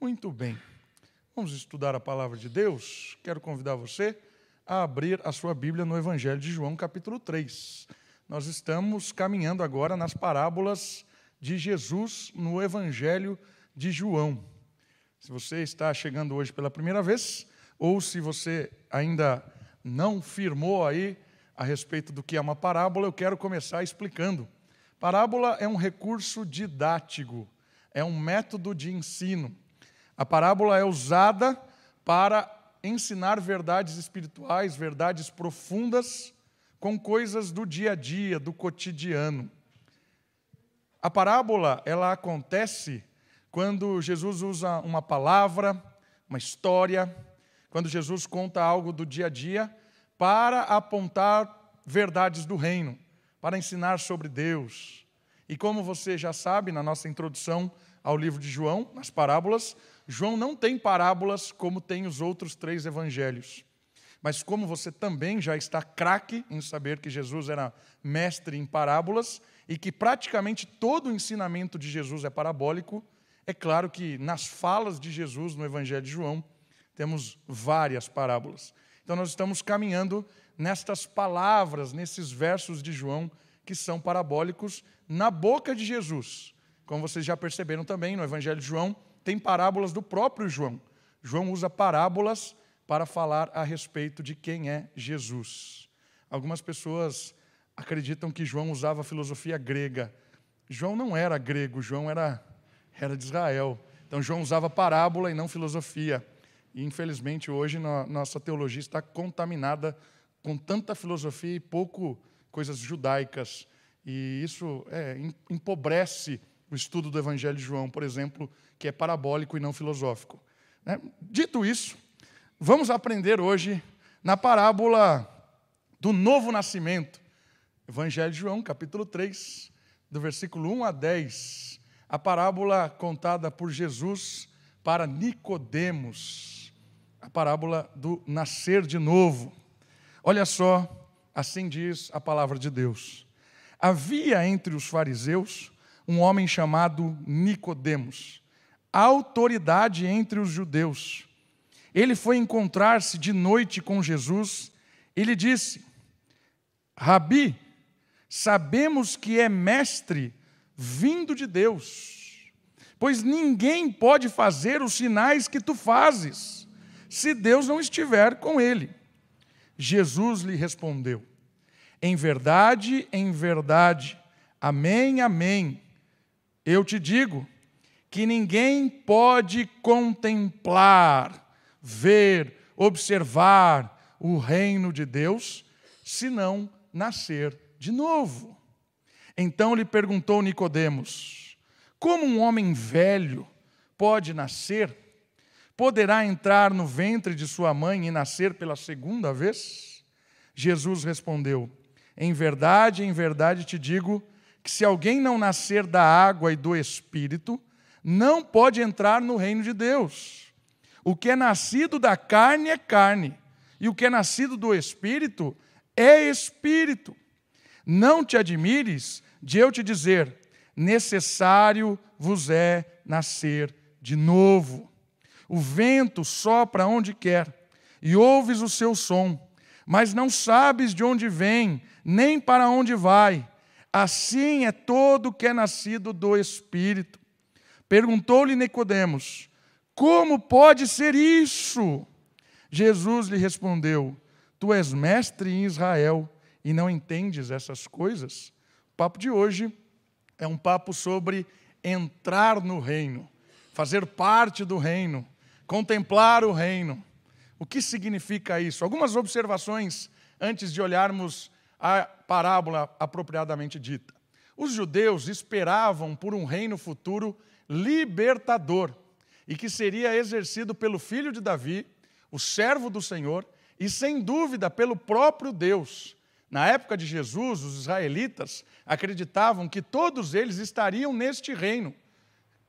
Muito bem. Vamos estudar a palavra de Deus. Quero convidar você a abrir a sua Bíblia no Evangelho de João, capítulo 3. Nós estamos caminhando agora nas parábolas de Jesus no Evangelho de João. Se você está chegando hoje pela primeira vez, ou se você ainda não firmou aí a respeito do que é uma parábola, eu quero começar explicando. Parábola é um recurso didático, é um método de ensino. A parábola é usada para ensinar verdades espirituais, verdades profundas, com coisas do dia a dia, do cotidiano. A parábola, ela acontece quando Jesus usa uma palavra, uma história, quando Jesus conta algo do dia a dia para apontar verdades do reino, para ensinar sobre Deus. E como você já sabe, na nossa introdução ao livro de João, nas parábolas, João não tem parábolas como tem os outros três evangelhos. Mas como você também já está craque em saber que Jesus era mestre em parábolas e que praticamente todo o ensinamento de Jesus é parabólico, é claro que nas falas de Jesus no Evangelho de João temos várias parábolas. Então nós estamos caminhando nestas palavras, nesses versos de João que são parabólicos na boca de Jesus. Como vocês já perceberam também no Evangelho de João, tem parábolas do próprio João. João usa parábolas para falar a respeito de quem é Jesus. Algumas pessoas acreditam que João usava filosofia grega. João não era grego, João era, era de Israel. Então, João usava parábola e não filosofia. E, infelizmente, hoje nossa teologia está contaminada com tanta filosofia e pouco coisas judaicas. E isso é, empobrece o estudo do Evangelho de João, por exemplo, que é parabólico e não filosófico. Né? Dito isso, vamos aprender hoje na parábola do novo nascimento. Evangelho de João, capítulo 3, do versículo 1 a 10. A parábola contada por Jesus para Nicodemos. A parábola do nascer de novo. Olha só, assim diz a palavra de Deus. Havia entre os fariseus um homem chamado Nicodemos autoridade entre os judeus. Ele foi encontrar-se de noite com Jesus e lhe disse: Rabi, sabemos que é mestre vindo de Deus, pois ninguém pode fazer os sinais que tu fazes, se Deus não estiver com ele. Jesus lhe respondeu: Em verdade, em verdade, amém, amém. Eu te digo, que ninguém pode contemplar, ver, observar o reino de Deus se não nascer de novo. Então lhe perguntou Nicodemos: Como um homem velho pode nascer? Poderá entrar no ventre de sua mãe e nascer pela segunda vez? Jesus respondeu: Em verdade, em verdade te digo que se alguém não nascer da água e do espírito, não pode entrar no reino de Deus. O que é nascido da carne é carne, e o que é nascido do espírito é espírito. Não te admires de eu te dizer: necessário vos é nascer de novo. O vento sopra onde quer, e ouves o seu som, mas não sabes de onde vem, nem para onde vai. Assim é todo que é nascido do espírito. Perguntou-lhe Nicodemos: Como pode ser isso? Jesus lhe respondeu: Tu és mestre em Israel e não entendes essas coisas? O papo de hoje é um papo sobre entrar no reino, fazer parte do reino, contemplar o reino. O que significa isso? Algumas observações antes de olharmos a parábola apropriadamente dita. Os judeus esperavam por um reino futuro libertador e que seria exercido pelo filho de Davi, o servo do Senhor, e sem dúvida pelo próprio Deus. Na época de Jesus, os israelitas acreditavam que todos eles estariam neste reino,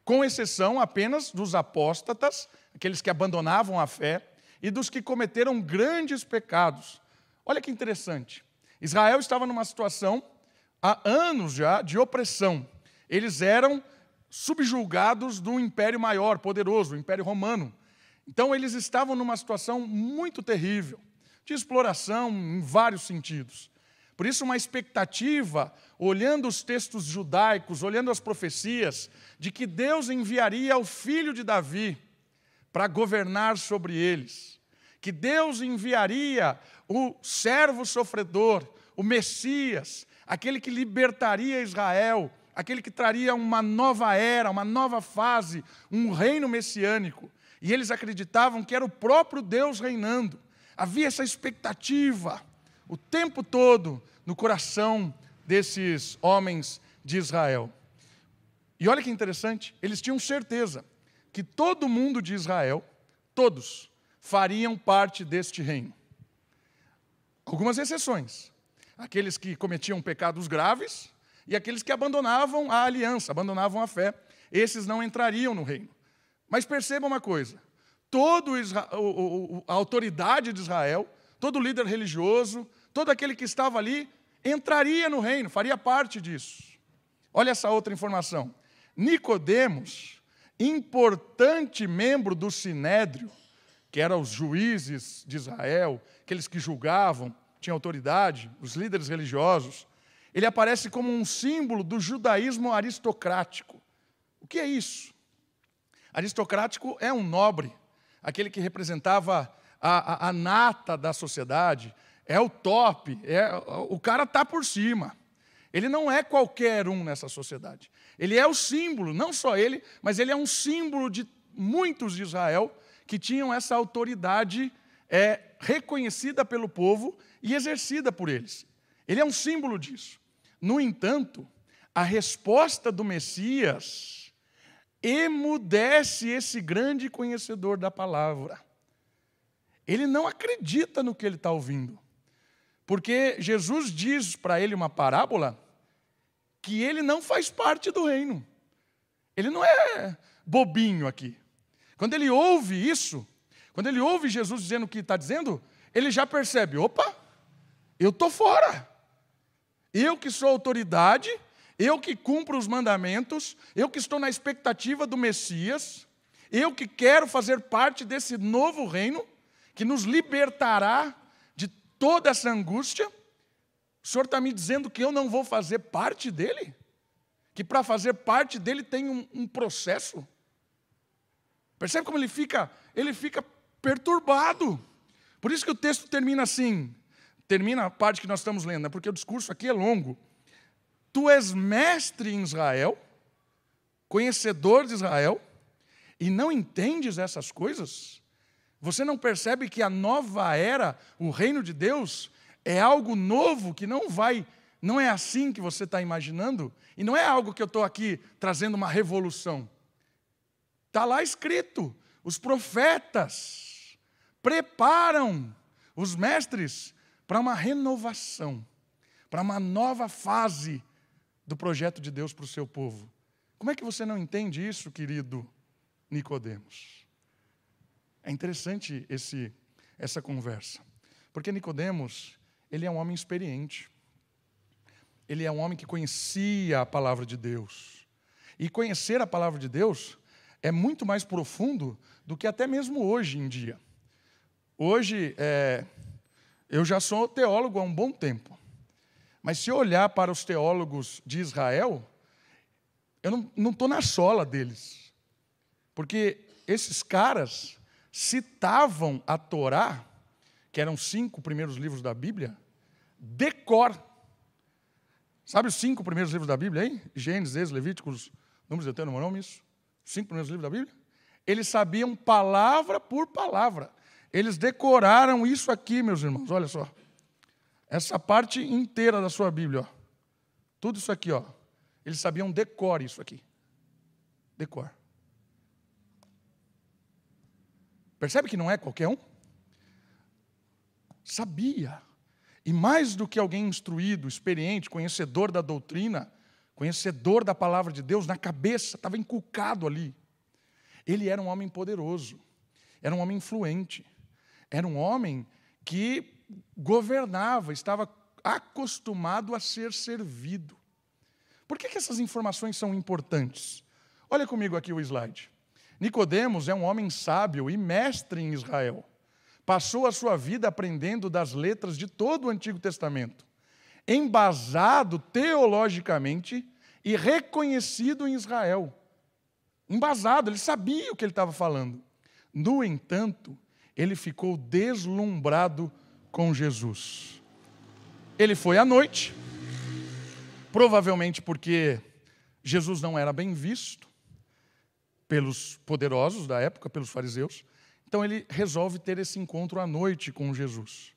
com exceção apenas dos apóstatas, aqueles que abandonavam a fé, e dos que cometeram grandes pecados. Olha que interessante. Israel estava numa situação há anos já de opressão. Eles eram subjulgados do império maior, poderoso, o Império Romano. Então, eles estavam numa situação muito terrível, de exploração em vários sentidos. Por isso, uma expectativa, olhando os textos judaicos, olhando as profecias, de que Deus enviaria o filho de Davi para governar sobre eles, que Deus enviaria o servo sofredor, o Messias, aquele que libertaria Israel, aquele que traria uma nova era, uma nova fase, um reino messiânico. E eles acreditavam que era o próprio Deus reinando. Havia essa expectativa o tempo todo no coração desses homens de Israel. E olha que interessante, eles tinham certeza que todo mundo de Israel, todos, fariam parte deste reino. Algumas exceções. Aqueles que cometiam pecados graves e aqueles que abandonavam a aliança, abandonavam a fé. Esses não entrariam no reino. Mas perceba uma coisa: toda a autoridade de Israel, todo líder religioso, todo aquele que estava ali, entraria no reino, faria parte disso. Olha essa outra informação. Nicodemos, importante membro do sinédrio, que eram os juízes de Israel, aqueles que julgavam, tinham autoridade, os líderes religiosos, ele aparece como um símbolo do judaísmo aristocrático. O que é isso? Aristocrático é um nobre, aquele que representava a, a, a nata da sociedade, é o top, é, o cara está por cima. Ele não é qualquer um nessa sociedade. Ele é o símbolo, não só ele, mas ele é um símbolo de muitos de Israel que tinham essa autoridade é, reconhecida pelo povo e exercida por eles. Ele é um símbolo disso. No entanto, a resposta do Messias emudece esse grande conhecedor da palavra. Ele não acredita no que ele está ouvindo. Porque Jesus diz para ele uma parábola que ele não faz parte do reino. Ele não é bobinho aqui. Quando ele ouve isso, quando ele ouve Jesus dizendo o que está dizendo, ele já percebe: opa, eu estou fora. Eu que sou autoridade, eu que cumpro os mandamentos, eu que estou na expectativa do Messias, eu que quero fazer parte desse novo reino que nos libertará de toda essa angústia. O Senhor está me dizendo que eu não vou fazer parte dele? Que para fazer parte dele tem um, um processo? Percebe como ele fica? Ele fica perturbado. Por isso que o texto termina assim. Termina a parte que nós estamos lendo, né? porque o discurso aqui é longo. Tu és mestre em Israel, conhecedor de Israel, e não entendes essas coisas? Você não percebe que a nova era, o reino de Deus, é algo novo que não vai, não é assim que você está imaginando? E não é algo que eu estou aqui trazendo uma revolução. Está lá escrito: os profetas preparam os mestres para uma renovação, para uma nova fase do projeto de Deus para o seu povo. Como é que você não entende isso, querido Nicodemos? É interessante esse, essa conversa, porque Nicodemos ele é um homem experiente. Ele é um homem que conhecia a palavra de Deus. E conhecer a palavra de Deus é muito mais profundo do que até mesmo hoje em dia. Hoje, é, eu já sou teólogo há um bom tempo. Mas se eu olhar para os teólogos de Israel, eu não estou na sola deles. Porque esses caras citavam a Torá, que eram cinco primeiros livros da Bíblia, decor. Sabe os cinco primeiros livros da Bíblia, hein? Gênesis, Levíticos, Números, Deuteronômio, isso? Cinco primeiros livros da Bíblia? Eles sabiam palavra por palavra. Eles decoraram isso aqui, meus irmãos, olha só. Essa parte inteira da sua Bíblia, ó. Tudo isso aqui, ó. Eles sabiam decor isso aqui. Decor. Percebe que não é qualquer um? Sabia. E mais do que alguém instruído, experiente, conhecedor da doutrina, conhecedor da palavra de Deus, na cabeça, estava inculcado ali. Ele era um homem poderoso, era um homem influente, era um homem que governava, estava acostumado a ser servido. Por que, que essas informações são importantes? Olha comigo aqui o slide. Nicodemos é um homem sábio e mestre em Israel. Passou a sua vida aprendendo das letras de todo o Antigo Testamento, embasado teologicamente e reconhecido em Israel. Embasado, ele sabia o que ele estava falando. No entanto, ele ficou deslumbrado com Jesus. Ele foi à noite, provavelmente porque Jesus não era bem visto pelos poderosos da época, pelos fariseus. Então ele resolve ter esse encontro à noite com Jesus.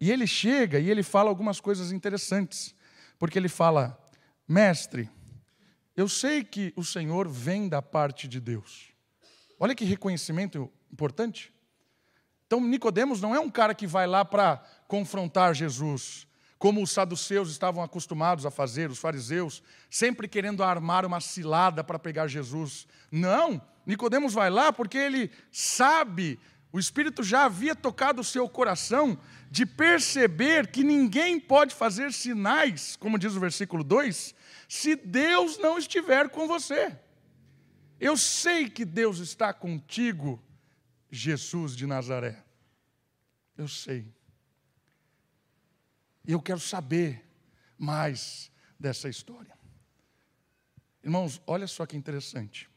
E ele chega e ele fala algumas coisas interessantes, porque ele fala: Mestre, eu sei que o Senhor vem da parte de Deus. Olha que reconhecimento importante. Então, Nicodemos não é um cara que vai lá para confrontar Jesus, como os saduceus estavam acostumados a fazer, os fariseus, sempre querendo armar uma cilada para pegar Jesus. Não, Nicodemos vai lá porque ele sabe, o Espírito já havia tocado o seu coração de perceber que ninguém pode fazer sinais, como diz o versículo 2, se Deus não estiver com você. Eu sei que Deus está contigo, Jesus de Nazaré. Eu sei. E eu quero saber mais dessa história. Irmãos, olha só que interessante.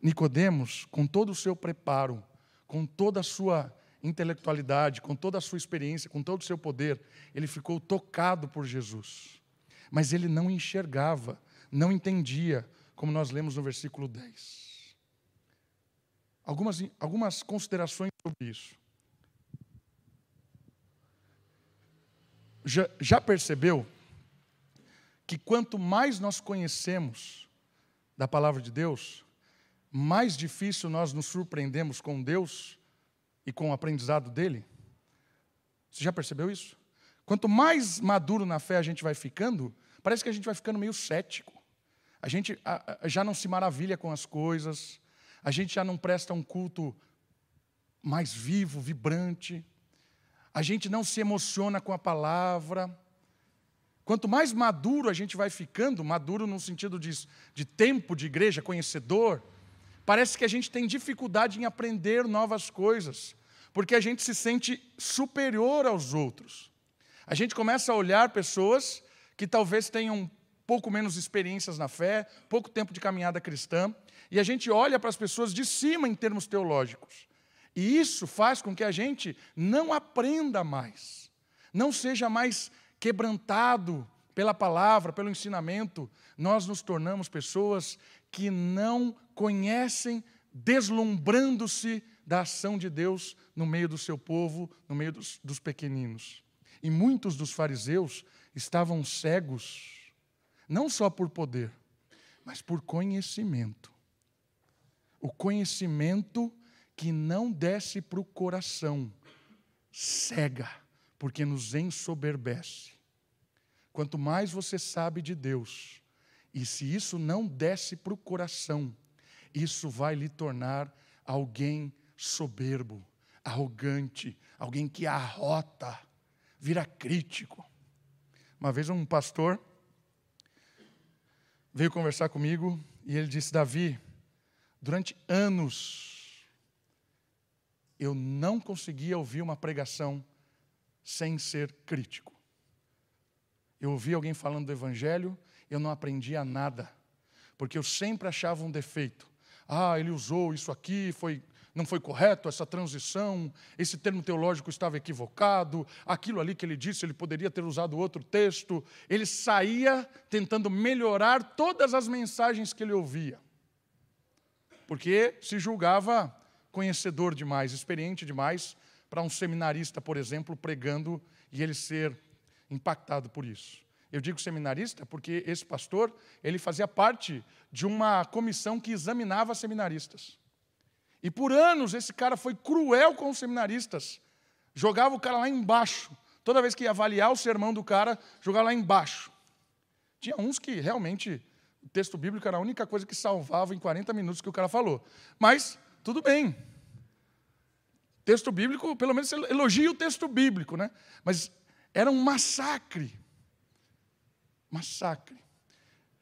Nicodemos, com todo o seu preparo, com toda a sua intelectualidade, com toda a sua experiência, com todo o seu poder, ele ficou tocado por Jesus. Mas ele não enxergava, não entendia, como nós lemos no versículo 10 algumas, algumas considerações sobre isso. Já, já percebeu que quanto mais nós conhecemos da palavra de Deus, mais difícil nós nos surpreendemos com Deus e com o aprendizado dele? Você já percebeu isso? Quanto mais maduro na fé a gente vai ficando, parece que a gente vai ficando meio cético. A gente já não se maravilha com as coisas, a gente já não presta um culto mais vivo, vibrante, a gente não se emociona com a palavra. Quanto mais maduro a gente vai ficando, maduro no sentido de, de tempo de igreja, conhecedor, parece que a gente tem dificuldade em aprender novas coisas, porque a gente se sente superior aos outros. A gente começa a olhar pessoas que talvez tenham pouco menos experiências na fé, pouco tempo de caminhada cristã, e a gente olha para as pessoas de cima em termos teológicos. E isso faz com que a gente não aprenda mais, não seja mais quebrantado pela palavra, pelo ensinamento. Nós nos tornamos pessoas que não conhecem, deslumbrando-se da ação de Deus no meio do seu povo, no meio dos, dos pequeninos. E muitos dos fariseus estavam cegos, não só por poder, mas por conhecimento o conhecimento que não desce para o coração, cega, porque nos ensoberbece. Quanto mais você sabe de Deus, e se isso não desce para o coração, isso vai lhe tornar alguém soberbo, arrogante, alguém que arrota, vira crítico. Uma vez um pastor veio conversar comigo e ele disse: Davi, Durante anos, eu não conseguia ouvir uma pregação sem ser crítico. Eu ouvia alguém falando do Evangelho, eu não aprendia nada, porque eu sempre achava um defeito. Ah, ele usou isso aqui, foi, não foi correto essa transição, esse termo teológico estava equivocado, aquilo ali que ele disse, ele poderia ter usado outro texto. Ele saía tentando melhorar todas as mensagens que ele ouvia porque se julgava conhecedor demais, experiente demais, para um seminarista, por exemplo, pregando e ele ser impactado por isso. Eu digo seminarista porque esse pastor, ele fazia parte de uma comissão que examinava seminaristas. E por anos esse cara foi cruel com os seminaristas. Jogava o cara lá embaixo. Toda vez que ia avaliar o sermão do cara, jogava lá embaixo. Tinha uns que realmente o texto bíblico era a única coisa que salvava em 40 minutos que o cara falou. Mas, tudo bem. Texto bíblico, pelo menos elogia o texto bíblico, né? Mas era um massacre. Massacre.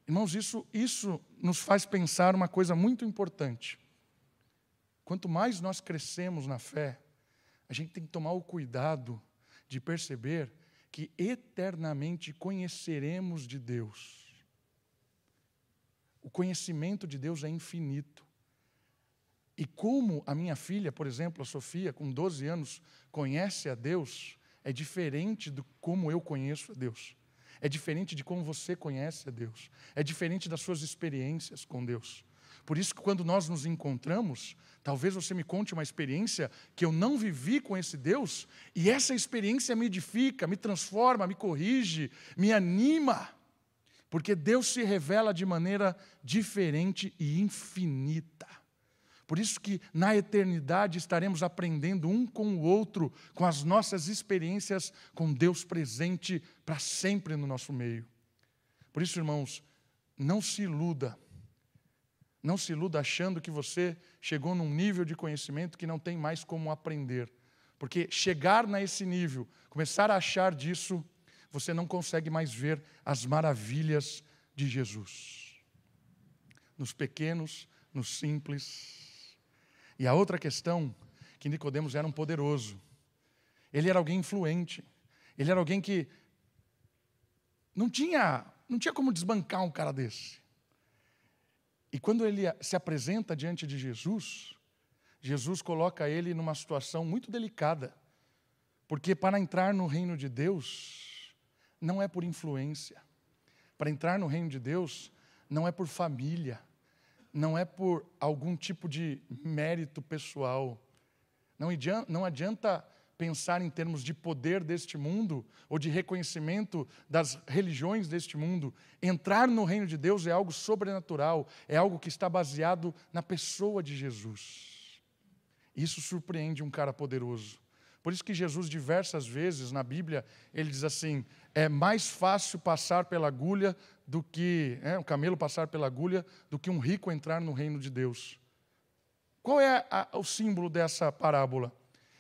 Irmãos, isso, isso nos faz pensar uma coisa muito importante. Quanto mais nós crescemos na fé, a gente tem que tomar o cuidado de perceber que eternamente conheceremos de Deus. O conhecimento de Deus é infinito. E como a minha filha, por exemplo, a Sofia, com 12 anos, conhece a Deus, é diferente do como eu conheço a Deus. É diferente de como você conhece a Deus. É diferente das suas experiências com Deus. Por isso que quando nós nos encontramos, talvez você me conte uma experiência que eu não vivi com esse Deus, e essa experiência me edifica, me transforma, me corrige, me anima. Porque Deus se revela de maneira diferente e infinita. Por isso que na eternidade estaremos aprendendo um com o outro, com as nossas experiências com Deus presente para sempre no nosso meio. Por isso, irmãos, não se iluda. Não se iluda achando que você chegou num nível de conhecimento que não tem mais como aprender. Porque chegar nesse nível, começar a achar disso, você não consegue mais ver as maravilhas de Jesus. Nos pequenos, nos simples, e a outra questão, que Nicodemos era um poderoso. Ele era alguém influente. Ele era alguém que não tinha, não tinha como desbancar um cara desse. E quando ele se apresenta diante de Jesus, Jesus coloca ele numa situação muito delicada. Porque para entrar no reino de Deus, não é por influência. Para entrar no reino de Deus, não é por família não é por algum tipo de mérito pessoal. Não adianta, não adianta pensar em termos de poder deste mundo ou de reconhecimento das religiões deste mundo. Entrar no reino de Deus é algo sobrenatural, é algo que está baseado na pessoa de Jesus. Isso surpreende um cara poderoso. Por isso que Jesus, diversas vezes na Bíblia, ele diz assim: é mais fácil passar pela agulha do que é, um camelo passar pela agulha do que um rico entrar no reino de Deus. Qual é a, o símbolo dessa parábola?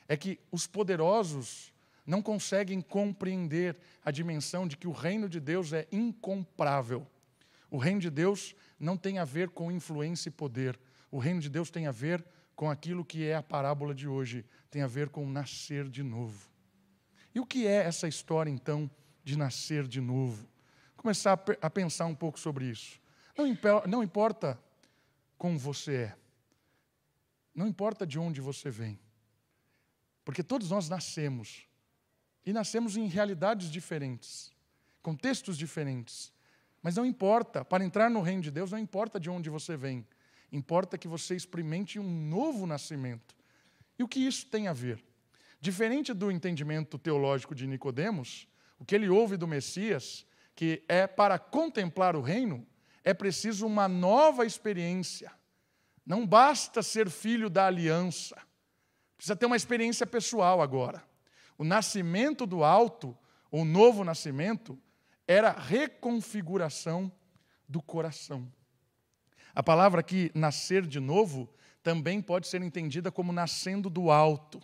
É que os poderosos não conseguem compreender a dimensão de que o reino de Deus é incomprável. O reino de Deus não tem a ver com influência e poder. O reino de Deus tem a ver com aquilo que é a parábola de hoje, tem a ver com nascer de novo. E o que é essa história, então, de nascer de novo? começar a pensar um pouco sobre isso. Não, importa como você é, não importa de onde você vem, porque todos nós nascemos, e nascemos em realidades diferentes, contextos diferentes, mas não importa, para entrar no reino de Deus, não importa de onde você vem, importa que você experimente um novo nascimento. E o que isso tem a ver? Diferente do entendimento teológico de Nicodemos, o que ele ouve do Messias que é para contemplar o reino, é preciso uma nova experiência. Não basta ser filho da aliança. Precisa ter uma experiência pessoal agora. O nascimento do alto, o novo nascimento, era reconfiguração do coração. A palavra aqui, nascer de novo, também pode ser entendida como nascendo do alto,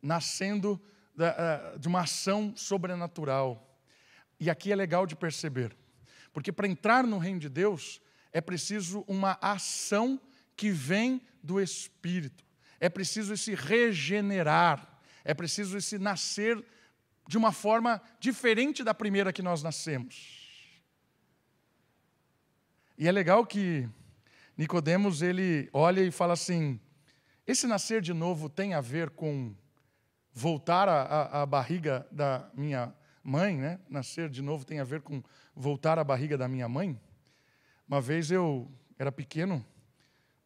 nascendo de uma ação sobrenatural. E aqui é legal de perceber, porque para entrar no reino de Deus é preciso uma ação que vem do Espírito, é preciso esse regenerar, é preciso esse nascer de uma forma diferente da primeira que nós nascemos. E é legal que Nicodemos ele olha e fala assim: esse nascer de novo tem a ver com voltar à barriga da minha mãe, né? Nascer de novo tem a ver com voltar à barriga da minha mãe. Uma vez eu era pequeno,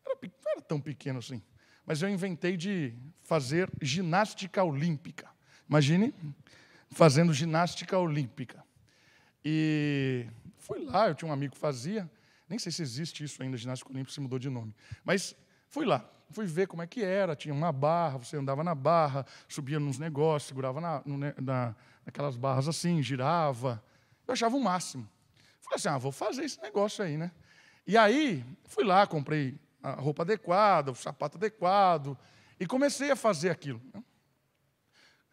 era, não era tão pequeno assim, mas eu inventei de fazer ginástica olímpica. Imagine fazendo ginástica olímpica. E fui lá, eu tinha um amigo que fazia, nem sei se existe isso ainda, ginástica olímpica, se mudou de nome. Mas fui lá, fui ver como é que era, tinha uma barra, você andava na barra, subia nos negócios, segurava na, no, na, naquelas barras assim, girava. Eu achava o máximo. Falei assim, ah, vou fazer esse negócio aí, né? E aí, fui lá, comprei a roupa adequada, o sapato adequado, e comecei a fazer aquilo.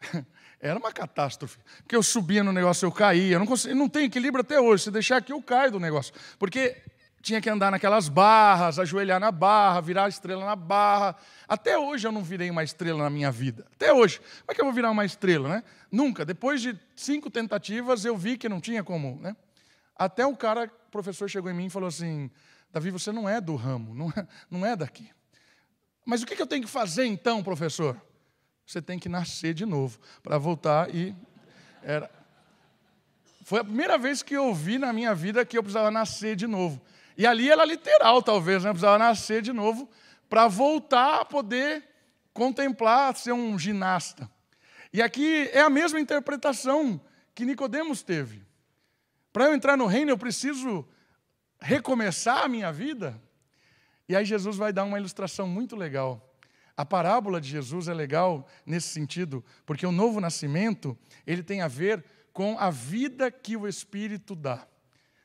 Era uma catástrofe. Porque eu subia no negócio, eu caía. Eu não, consegui, não tenho equilíbrio até hoje. Se deixar aqui, eu caio do negócio. Porque tinha que andar naquelas barras, ajoelhar na barra, virar estrela na barra. Até hoje eu não virei uma estrela na minha vida. Até hoje. Como é que eu vou virar uma estrela, né? Nunca. Depois de cinco tentativas, eu vi que não tinha como, né? Até o cara, o professor chegou em mim e falou assim: Davi, você não é do ramo, não é, não é daqui. Mas o que eu tenho que fazer então, professor? Você tem que nascer de novo para voltar e. Era... Foi a primeira vez que eu vi na minha vida que eu precisava nascer de novo. E ali era literal, talvez, né? Precisava nascer de novo para voltar a poder contemplar, ser um ginasta. E aqui é a mesma interpretação que Nicodemos teve. Para eu entrar no reino, eu preciso recomeçar a minha vida. E aí Jesus vai dar uma ilustração muito legal. A parábola de Jesus é legal nesse sentido, porque o novo nascimento, ele tem a ver com a vida que o Espírito dá.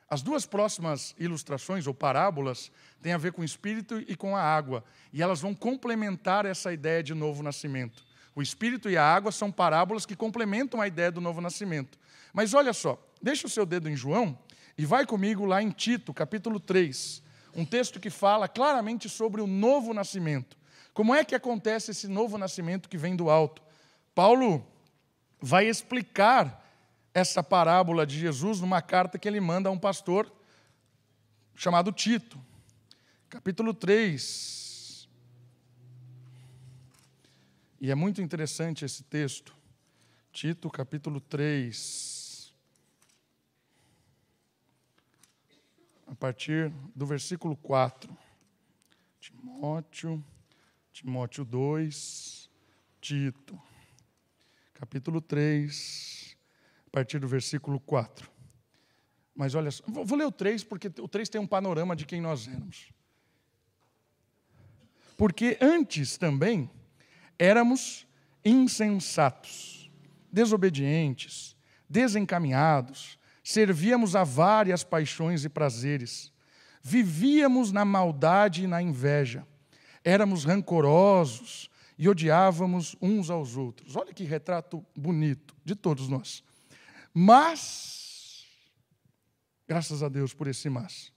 As duas próximas ilustrações ou parábolas têm a ver com o Espírito e com a água, e elas vão complementar essa ideia de novo nascimento. O Espírito e a água são parábolas que complementam a ideia do novo nascimento. Mas olha só, deixa o seu dedo em João e vai comigo lá em Tito, capítulo 3, um texto que fala claramente sobre o novo nascimento. Como é que acontece esse novo nascimento que vem do alto? Paulo vai explicar essa parábola de Jesus numa carta que ele manda a um pastor chamado Tito. Capítulo 3. E é muito interessante esse texto. Tito, capítulo 3. A partir do versículo 4. Timóteo Timóteo 2, Tito, capítulo 3, a partir do versículo 4. Mas olha só, vou ler o 3 porque o 3 tem um panorama de quem nós éramos. Porque antes também éramos insensatos, desobedientes, desencaminhados, servíamos a várias paixões e prazeres, vivíamos na maldade e na inveja éramos rancorosos e odiávamos uns aos outros. Olha que retrato bonito de todos nós. Mas, graças a Deus por esse mas,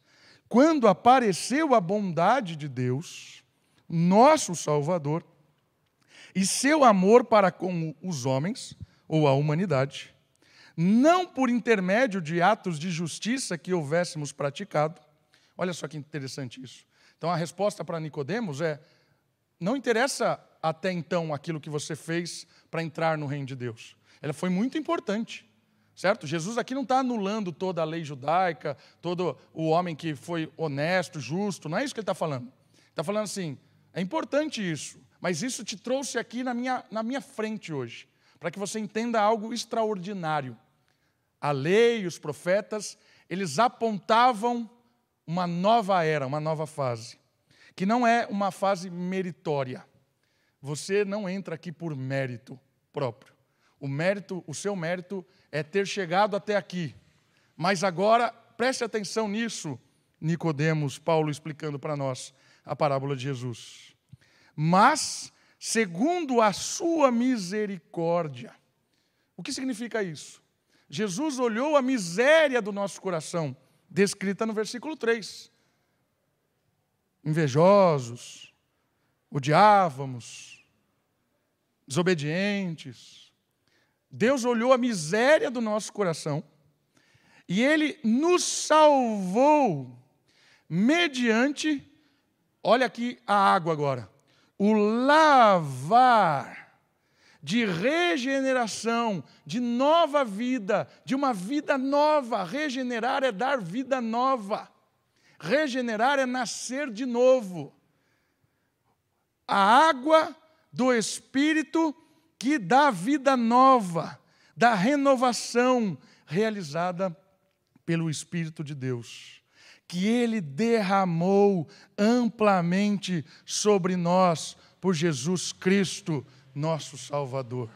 quando apareceu a bondade de Deus, nosso Salvador, e seu amor para com os homens, ou a humanidade, não por intermédio de atos de justiça que houvéssemos praticado. Olha só que interessante isso. Então a resposta para Nicodemos é: não interessa até então aquilo que você fez para entrar no reino de Deus. Ela foi muito importante. Certo? Jesus aqui não está anulando toda a lei judaica, todo o homem que foi honesto, justo, não é isso que ele está falando. Está falando assim: é importante isso, mas isso te trouxe aqui na minha, na minha frente hoje, para que você entenda algo extraordinário. A lei, os profetas, eles apontavam uma nova era, uma nova fase, que não é uma fase meritória. Você não entra aqui por mérito próprio. O mérito, o seu mérito é ter chegado até aqui. Mas agora, preste atenção nisso, Nicodemos, Paulo explicando para nós a parábola de Jesus. Mas segundo a sua misericórdia. O que significa isso? Jesus olhou a miséria do nosso coração descrita no versículo 3. Invejosos, odiávamos, desobedientes. Deus olhou a miséria do nosso coração e Ele nos salvou mediante, olha aqui a água agora, o lavar de regeneração, de nova vida, de uma vida nova. Regenerar é dar vida nova. Regenerar é nascer de novo. A água do Espírito que dá vida nova, da renovação realizada pelo Espírito de Deus, que Ele derramou amplamente sobre nós por Jesus Cristo nosso Salvador,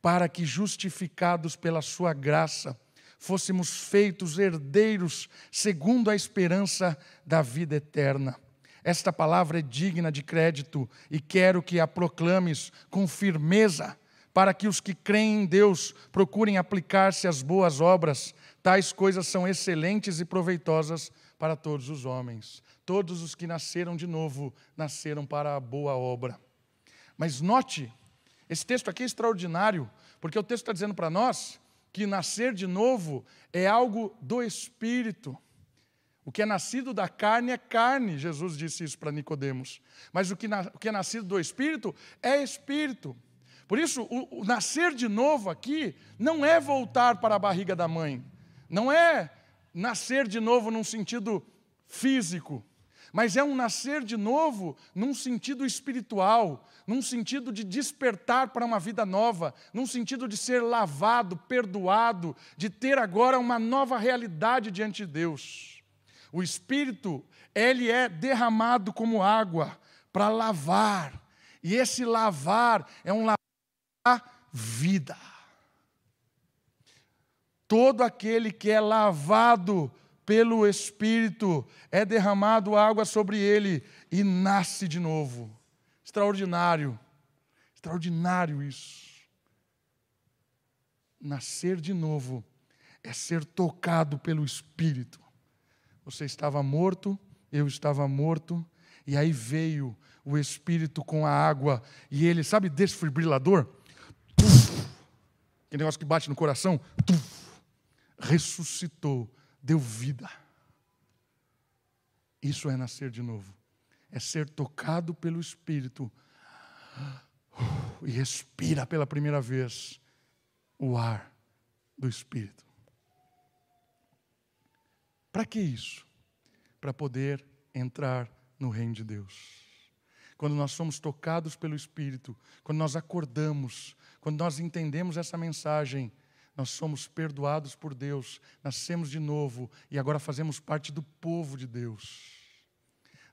para que, justificados pela Sua graça, fôssemos feitos herdeiros segundo a esperança da vida eterna. Esta palavra é digna de crédito e quero que a proclames com firmeza, para que os que creem em Deus procurem aplicar-se às boas obras. Tais coisas são excelentes e proveitosas para todos os homens. Todos os que nasceram de novo nasceram para a boa obra. Mas note, esse texto aqui é extraordinário, porque o texto está dizendo para nós que nascer de novo é algo do espírito. O que é nascido da carne é carne, Jesus disse isso para Nicodemos. Mas o que, na, o que, é nascido do espírito é espírito. Por isso, o, o nascer de novo aqui não é voltar para a barriga da mãe. Não é nascer de novo num sentido físico, mas é um nascer de novo num sentido espiritual, num sentido de despertar para uma vida nova, num sentido de ser lavado, perdoado, de ter agora uma nova realidade diante de Deus. O Espírito, ele é derramado como água para lavar, e esse lavar é um lavar da vida. Todo aquele que é lavado pelo Espírito, é derramado água sobre ele e nasce de novo. Extraordinário, extraordinário isso. Nascer de novo é ser tocado pelo Espírito. Você estava morto, eu estava morto, e aí veio o Espírito com a água, e ele, sabe, desfibrilador? Que negócio que bate no coração, ressuscitou deu vida. Isso é nascer de novo. É ser tocado pelo Espírito e respira pela primeira vez o ar do Espírito. Para que isso? Para poder entrar no reino de Deus. Quando nós somos tocados pelo Espírito, quando nós acordamos, quando nós entendemos essa mensagem, nós somos perdoados por Deus, nascemos de novo e agora fazemos parte do povo de Deus.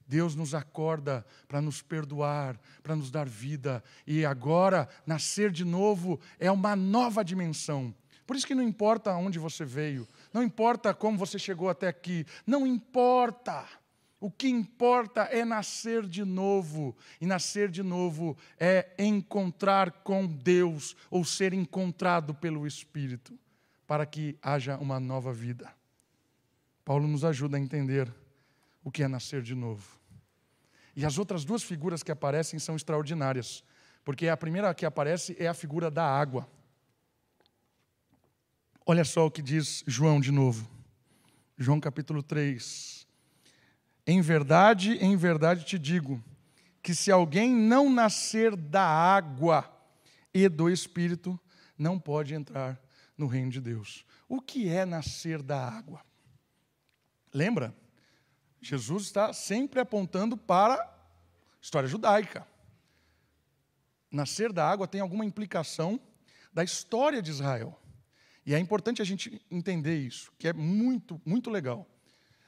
Deus nos acorda para nos perdoar, para nos dar vida, e agora nascer de novo é uma nova dimensão. Por isso que não importa aonde você veio, não importa como você chegou até aqui, não importa. O que importa é nascer de novo. E nascer de novo é encontrar com Deus ou ser encontrado pelo Espírito, para que haja uma nova vida. Paulo nos ajuda a entender o que é nascer de novo. E as outras duas figuras que aparecem são extraordinárias, porque a primeira que aparece é a figura da água. Olha só o que diz João de novo. João capítulo 3, em verdade, em verdade te digo, que se alguém não nascer da água e do Espírito, não pode entrar no reino de Deus. O que é nascer da água? Lembra? Jesus está sempre apontando para a história judaica. Nascer da água tem alguma implicação da história de Israel. E é importante a gente entender isso, que é muito, muito legal.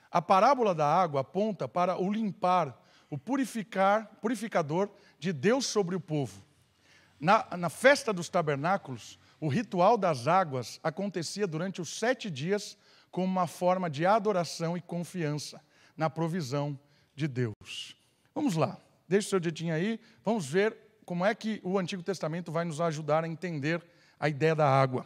A parábola da água aponta para o limpar, o purificar, purificador de Deus sobre o povo. Na, na festa dos tabernáculos, o ritual das águas acontecia durante os sete dias como uma forma de adoração e confiança na provisão de Deus. Vamos lá, deixe o seu dedinho aí, vamos ver como é que o Antigo Testamento vai nos ajudar a entender a ideia da água.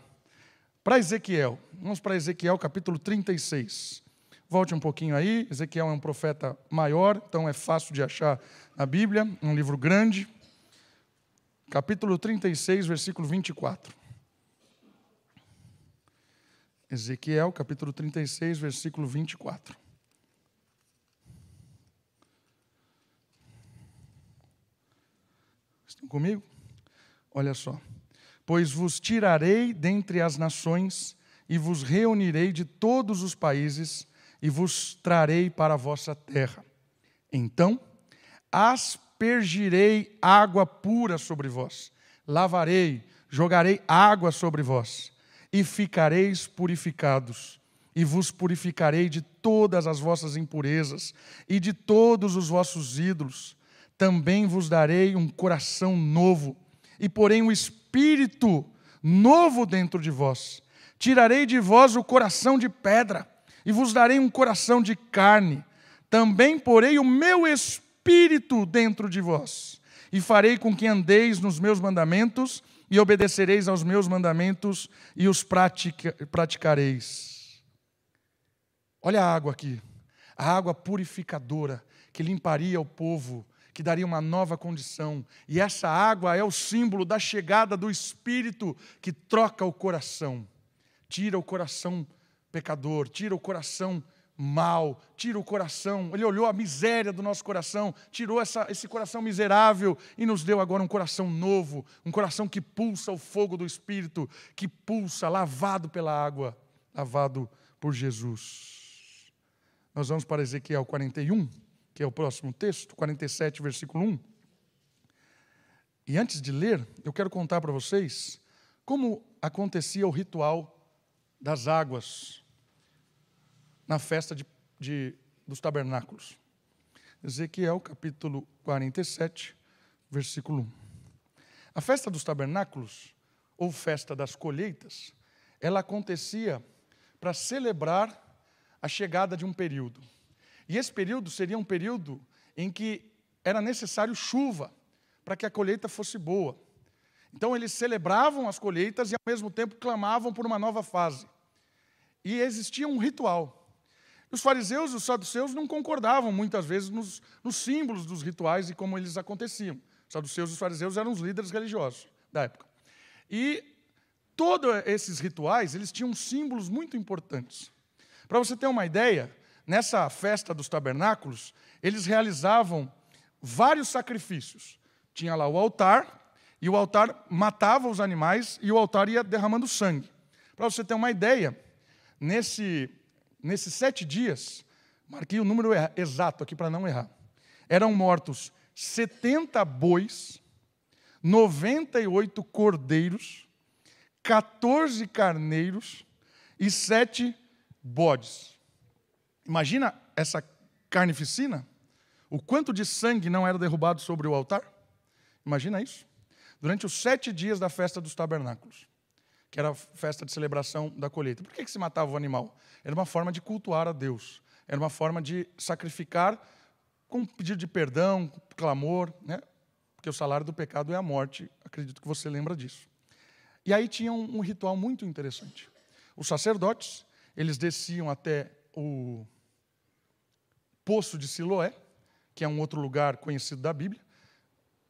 Para Ezequiel, vamos para Ezequiel capítulo 36. Volte um pouquinho aí, Ezequiel é um profeta maior, então é fácil de achar na Bíblia, um livro grande. Capítulo 36, versículo 24. Ezequiel, capítulo 36, versículo 24. Estão comigo? Olha só. Pois vos tirarei dentre as nações e vos reunirei de todos os países e vos trarei para a vossa terra. Então aspergirei água pura sobre vós, lavarei, jogarei água sobre vós, e ficareis purificados, e vos purificarei de todas as vossas impurezas e de todos os vossos ídolos. Também vos darei um coração novo, e porém um espírito novo dentro de vós. Tirarei de vós o coração de pedra e vos darei um coração de carne. Também porei o meu espírito dentro de vós, e farei com que andeis nos meus mandamentos, e obedecereis aos meus mandamentos e os pratica, praticareis. Olha a água aqui, a água purificadora que limparia o povo, que daria uma nova condição. E essa água é o símbolo da chegada do Espírito que troca o coração, tira o coração pecador, tira o coração mal, tira o coração. Ele olhou a miséria do nosso coração, tirou essa, esse coração miserável e nos deu agora um coração novo, um coração que pulsa o fogo do Espírito, que pulsa, lavado pela água, lavado por Jesus. Nós vamos para Ezequiel 41, que é o próximo texto, 47, versículo 1. E antes de ler, eu quero contar para vocês como acontecia o ritual das águas na festa de, de, dos tabernáculos. Ezequiel capítulo 47, versículo 1. A festa dos tabernáculos, ou festa das colheitas, ela acontecia para celebrar a chegada de um período. E esse período seria um período em que era necessário chuva para que a colheita fosse boa. Então eles celebravam as colheitas e ao mesmo tempo clamavam por uma nova fase. E existia um ritual. Os fariseus e os saduceus não concordavam muitas vezes nos, nos símbolos dos rituais e como eles aconteciam. Os saduceus e os fariseus eram os líderes religiosos da época. E todos esses rituais, eles tinham símbolos muito importantes. Para você ter uma ideia, nessa festa dos tabernáculos, eles realizavam vários sacrifícios. Tinha lá o altar, e o altar matava os animais, e o altar ia derramando sangue. Para você ter uma ideia, nesse nesses sete dias, marquei o número exato aqui para não errar, eram mortos 70 bois, 98 cordeiros, 14 carneiros e sete bodes. Imagina essa carnificina? O quanto de sangue não era derrubado sobre o altar? Imagina isso. Durante os sete dias da festa dos tabernáculos que era a festa de celebração da colheita. Por que, que se matava o animal? Era uma forma de cultuar a Deus, era uma forma de sacrificar com pedido de perdão, clamor, né? porque o salário do pecado é a morte, acredito que você lembra disso. E aí tinha um, um ritual muito interessante. Os sacerdotes, eles desciam até o poço de Siloé, que é um outro lugar conhecido da Bíblia,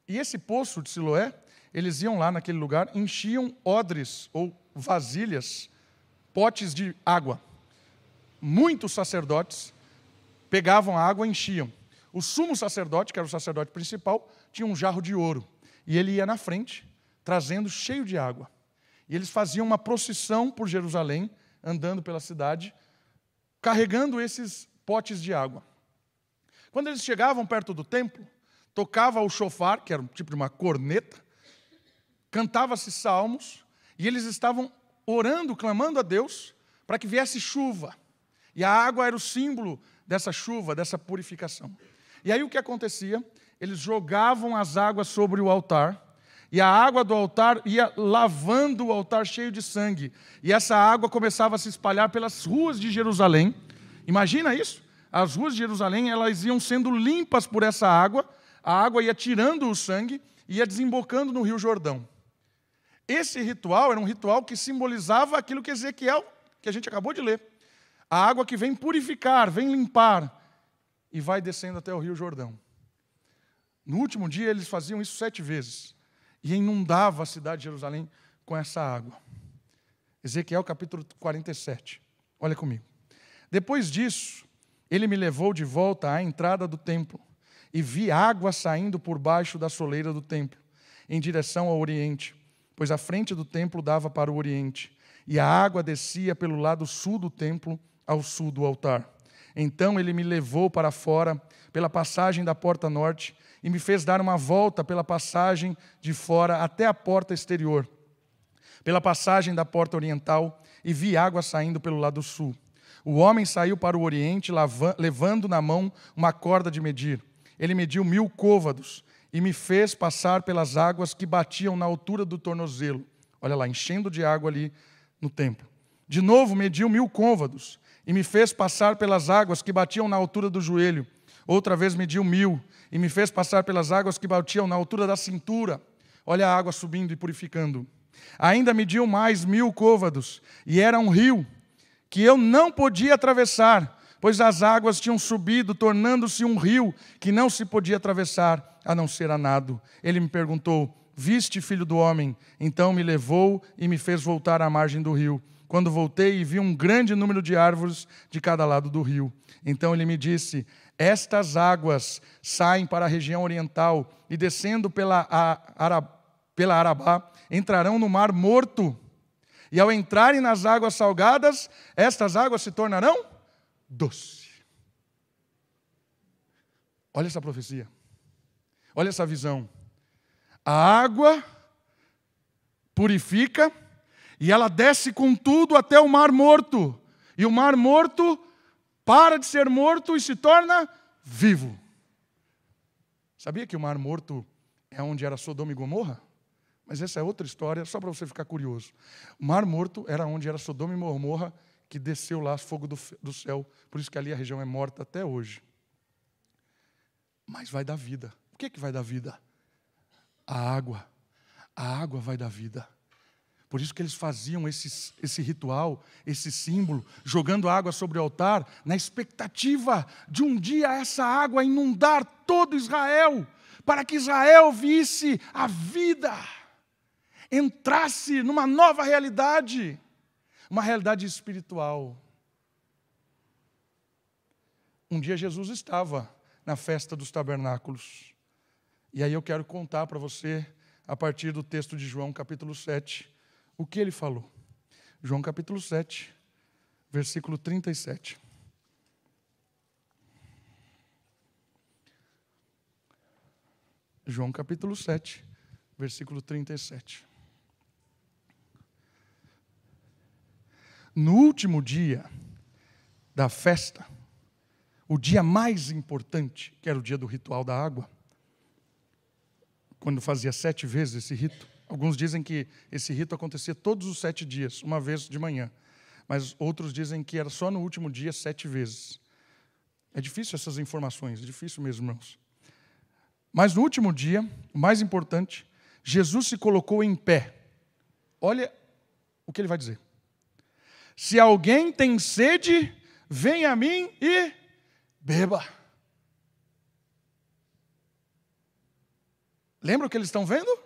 e esse poço de Siloé eles iam lá naquele lugar, enchiam odres ou vasilhas, potes de água. Muitos sacerdotes pegavam a água e enchiam. O sumo sacerdote, que era o sacerdote principal, tinha um jarro de ouro. E ele ia na frente, trazendo cheio de água. E eles faziam uma procissão por Jerusalém, andando pela cidade, carregando esses potes de água. Quando eles chegavam perto do templo, tocava o chofar, que era um tipo de uma corneta, cantava-se salmos, e eles estavam orando, clamando a Deus para que viesse chuva. E a água era o símbolo dessa chuva, dessa purificação. E aí o que acontecia? Eles jogavam as águas sobre o altar, e a água do altar ia lavando o altar cheio de sangue. E essa água começava a se espalhar pelas ruas de Jerusalém. Imagina isso? As ruas de Jerusalém, elas iam sendo limpas por essa água, a água ia tirando o sangue e ia desembocando no Rio Jordão. Esse ritual era um ritual que simbolizava aquilo que Ezequiel, que a gente acabou de ler. A água que vem purificar, vem limpar e vai descendo até o Rio Jordão. No último dia, eles faziam isso sete vezes e inundava a cidade de Jerusalém com essa água. Ezequiel capítulo 47. Olha comigo. Depois disso, ele me levou de volta à entrada do templo e vi água saindo por baixo da soleira do templo, em direção ao oriente pois a frente do templo dava para o oriente, e a água descia pelo lado sul do templo ao sul do altar. Então ele me levou para fora, pela passagem da porta norte, e me fez dar uma volta pela passagem de fora até a porta exterior, pela passagem da porta oriental, e vi água saindo pelo lado sul. O homem saiu para o oriente, levando na mão uma corda de medir. Ele mediu mil côvados e me fez passar pelas águas que batiam na altura do tornozelo. Olha lá, enchendo de água ali no templo. De novo mediu mil côvados e me fez passar pelas águas que batiam na altura do joelho. Outra vez mediu mil e me fez passar pelas águas que batiam na altura da cintura. Olha a água subindo e purificando. Ainda mediu mais mil côvados, e era um rio que eu não podia atravessar, pois as águas tinham subido, tornando-se um rio que não se podia atravessar, a não ser a nado. Ele me perguntou: Viste, filho do homem? Então me levou e me fez voltar à margem do rio. Quando voltei vi um grande número de árvores de cada lado do rio. Então ele me disse: Estas águas saem para a região oriental e descendo pela, a, pela Arabá entrarão no mar morto. E ao entrarem nas águas salgadas, estas águas se tornarão doce. Olha essa profecia. Olha essa visão. A água purifica e ela desce com tudo até o mar morto. E o mar morto para de ser morto e se torna vivo. Sabia que o mar morto é onde era Sodoma e Gomorra? Mas essa é outra história, só para você ficar curioso. O Mar Morto era onde era Sodoma e Gomorra, que desceu lá fogo do, do céu. Por isso que ali a região é morta até hoje. Mas vai dar vida. O que, é que vai dar vida? A água. A água vai dar vida. Por isso que eles faziam esse, esse ritual, esse símbolo, jogando água sobre o altar, na expectativa de um dia essa água inundar todo Israel, para que Israel visse a vida entrasse numa nova realidade, uma realidade espiritual. Um dia Jesus estava na festa dos tabernáculos. E aí eu quero contar para você, a partir do texto de João, capítulo 7, o que ele falou. João, capítulo 7, versículo 37. João capítulo 7, versículo 37. No último dia da festa, o dia mais importante, que era o dia do ritual da água, quando fazia sete vezes esse rito. Alguns dizem que esse rito acontecia todos os sete dias, uma vez de manhã. Mas outros dizem que era só no último dia, sete vezes. É difícil essas informações, é difícil mesmo, irmãos. Mas no último dia, o mais importante, Jesus se colocou em pé. Olha o que ele vai dizer. Se alguém tem sede, venha a mim e beba. Lembra o que eles estão vendo?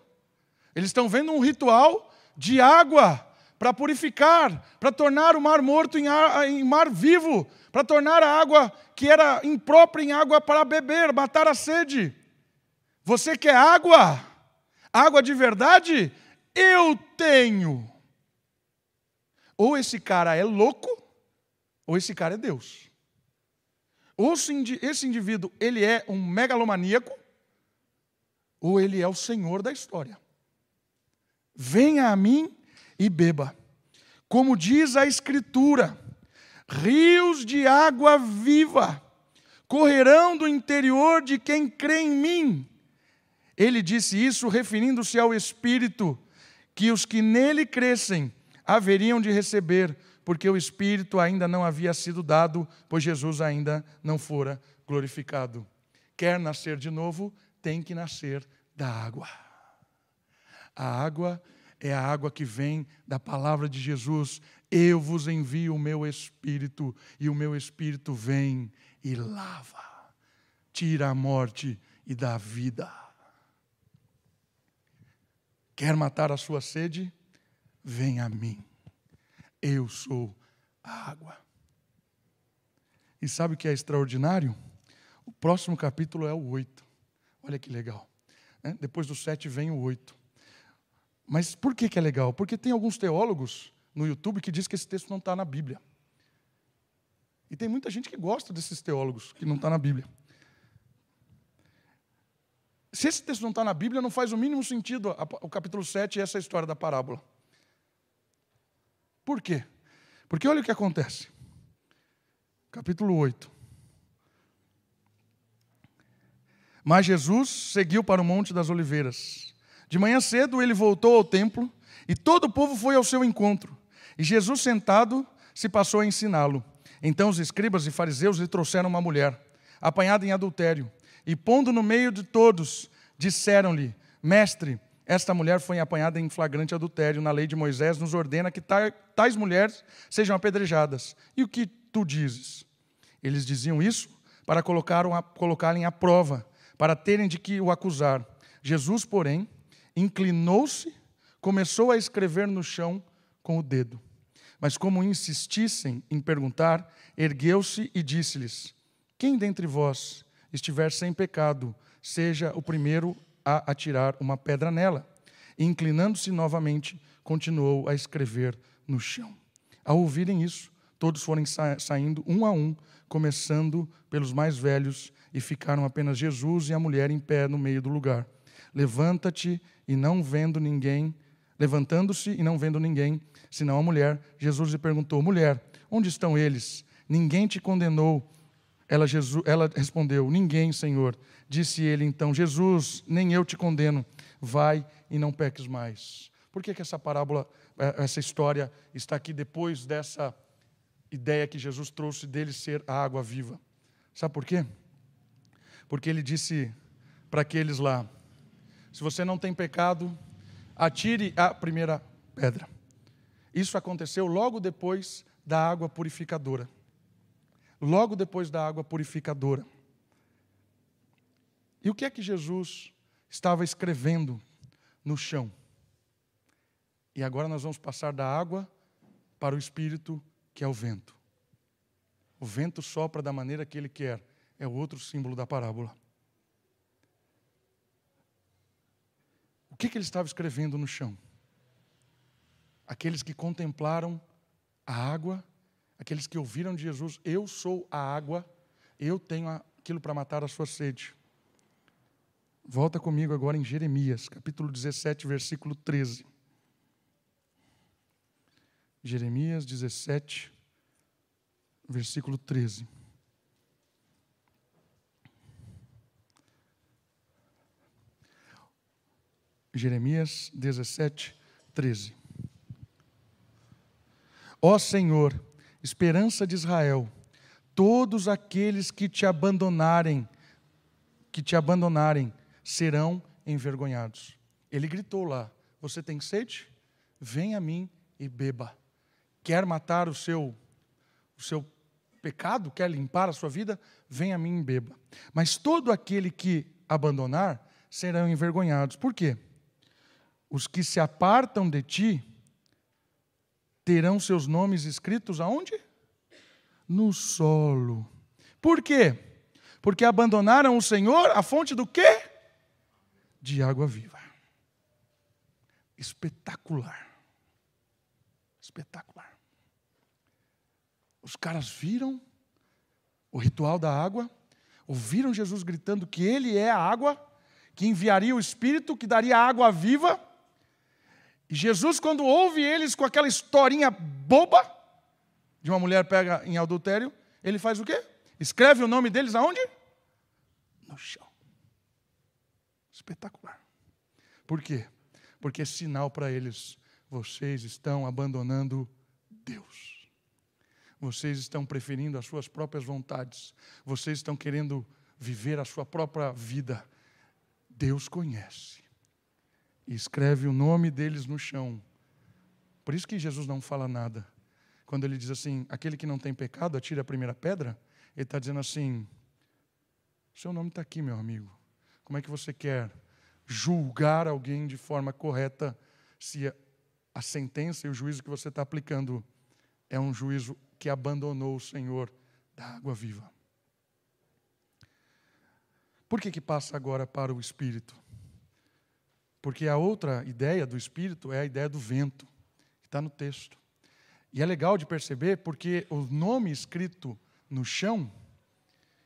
Eles estão vendo um ritual de água para purificar, para tornar o mar morto em, ar, em mar vivo, para tornar a água que era imprópria em água para beber, matar a sede. Você quer água? Água de verdade? Eu tenho. Ou esse cara é louco, ou esse cara é Deus. Ou esse indivíduo ele é um megalomaníaco, ou ele é o Senhor da história. Venha a mim e beba. Como diz a Escritura, rios de água viva correrão do interior de quem crê em mim. Ele disse isso referindo-se ao Espírito, que os que nele crescem haveriam de receber, porque o Espírito ainda não havia sido dado, pois Jesus ainda não fora glorificado. Quer nascer de novo, tem que nascer da água. A água é a água que vem da palavra de Jesus. Eu vos envio o meu Espírito, e o meu Espírito vem e lava, tira a morte e dá vida. Quer matar a sua sede? Vem a mim. Eu sou a água. E sabe o que é extraordinário? O próximo capítulo é o 8. Olha que legal. Né? Depois do 7 vem o 8. Mas por que, que é legal? Porque tem alguns teólogos no YouTube que dizem que esse texto não está na Bíblia. E tem muita gente que gosta desses teólogos que não está na Bíblia. Se esse texto não está na Bíblia, não faz o mínimo sentido o capítulo 7 e essa história da parábola. Por quê? Porque olha o que acontece. Capítulo 8. Mas Jesus seguiu para o Monte das Oliveiras. De manhã cedo ele voltou ao templo e todo o povo foi ao seu encontro. E Jesus, sentado, se passou a ensiná-lo. Então os escribas e fariseus lhe trouxeram uma mulher, apanhada em adultério, e pondo no meio de todos, disseram-lhe: Mestre, esta mulher foi apanhada em flagrante adultério. Na lei de Moisés nos ordena que tais mulheres sejam apedrejadas. E o que tu dizes? Eles diziam isso para colocá-lo à prova, para terem de que o acusar. Jesus, porém, inclinou-se, começou a escrever no chão com o dedo. Mas como insistissem em perguntar, ergueu-se e disse-lhes: Quem dentre vós estiver sem pecado, seja o primeiro a atirar uma pedra nela. E, inclinando-se novamente, continuou a escrever no chão. Ao ouvirem isso, todos foram saindo um a um, começando pelos mais velhos, e ficaram apenas Jesus e a mulher em pé no meio do lugar. Levanta-te e não vendo ninguém, levantando-se e não vendo ninguém, senão a mulher, Jesus lhe perguntou: Mulher, onde estão eles? Ninguém te condenou. Ela, Jesus, ela respondeu: Ninguém, Senhor. Disse ele então: Jesus, nem eu te condeno. Vai e não peques mais. Por que, que essa parábola, é, essa história está aqui depois dessa ideia que Jesus trouxe dele ser a água viva? Sabe por quê? Porque ele disse para aqueles lá: se você não tem pecado, atire a primeira pedra. Isso aconteceu logo depois da água purificadora logo depois da água purificadora. E o que é que Jesus estava escrevendo no chão? E agora nós vamos passar da água para o Espírito, que é o vento. O vento sopra da maneira que ele quer, é o outro símbolo da parábola. O que, que ele estava escrevendo no chão? Aqueles que contemplaram a água aqueles que ouviram de Jesus: Eu sou a água, eu tenho aquilo para matar a sua sede. Volta comigo agora em Jeremias, capítulo 17, versículo 13. Jeremias 17, versículo 13. Jeremias 17, 13. Ó Senhor, esperança de Israel, todos aqueles que te abandonarem, que te abandonarem, serão envergonhados. Ele gritou lá: Você tem sede? Vem a mim e beba. Quer matar o seu o seu pecado, quer limpar a sua vida? Vem a mim e beba. Mas todo aquele que abandonar serão envergonhados. Por quê? Os que se apartam de ti terão seus nomes escritos aonde? No solo. Por quê? Porque abandonaram o Senhor, a fonte do quê? De água viva. Espetacular. Espetacular. Os caras viram o ritual da água, ouviram Jesus gritando que Ele é a água, que enviaria o Espírito, que daria água viva Jesus, quando ouve eles com aquela historinha boba de uma mulher pega em adultério, ele faz o quê? Escreve o nome deles aonde? No chão. Espetacular. Por quê? Porque é sinal para eles: vocês estão abandonando Deus. Vocês estão preferindo as suas próprias vontades. Vocês estão querendo viver a sua própria vida. Deus conhece e escreve o nome deles no chão. Por isso que Jesus não fala nada. Quando ele diz assim: aquele que não tem pecado, atire a primeira pedra, ele está dizendo assim: seu nome está aqui, meu amigo. Como é que você quer julgar alguém de forma correta se a sentença e o juízo que você está aplicando é um juízo que abandonou o Senhor da água viva? Por que, que passa agora para o Espírito? Porque a outra ideia do Espírito é a ideia do vento, que está no texto. E é legal de perceber porque o nome escrito no chão,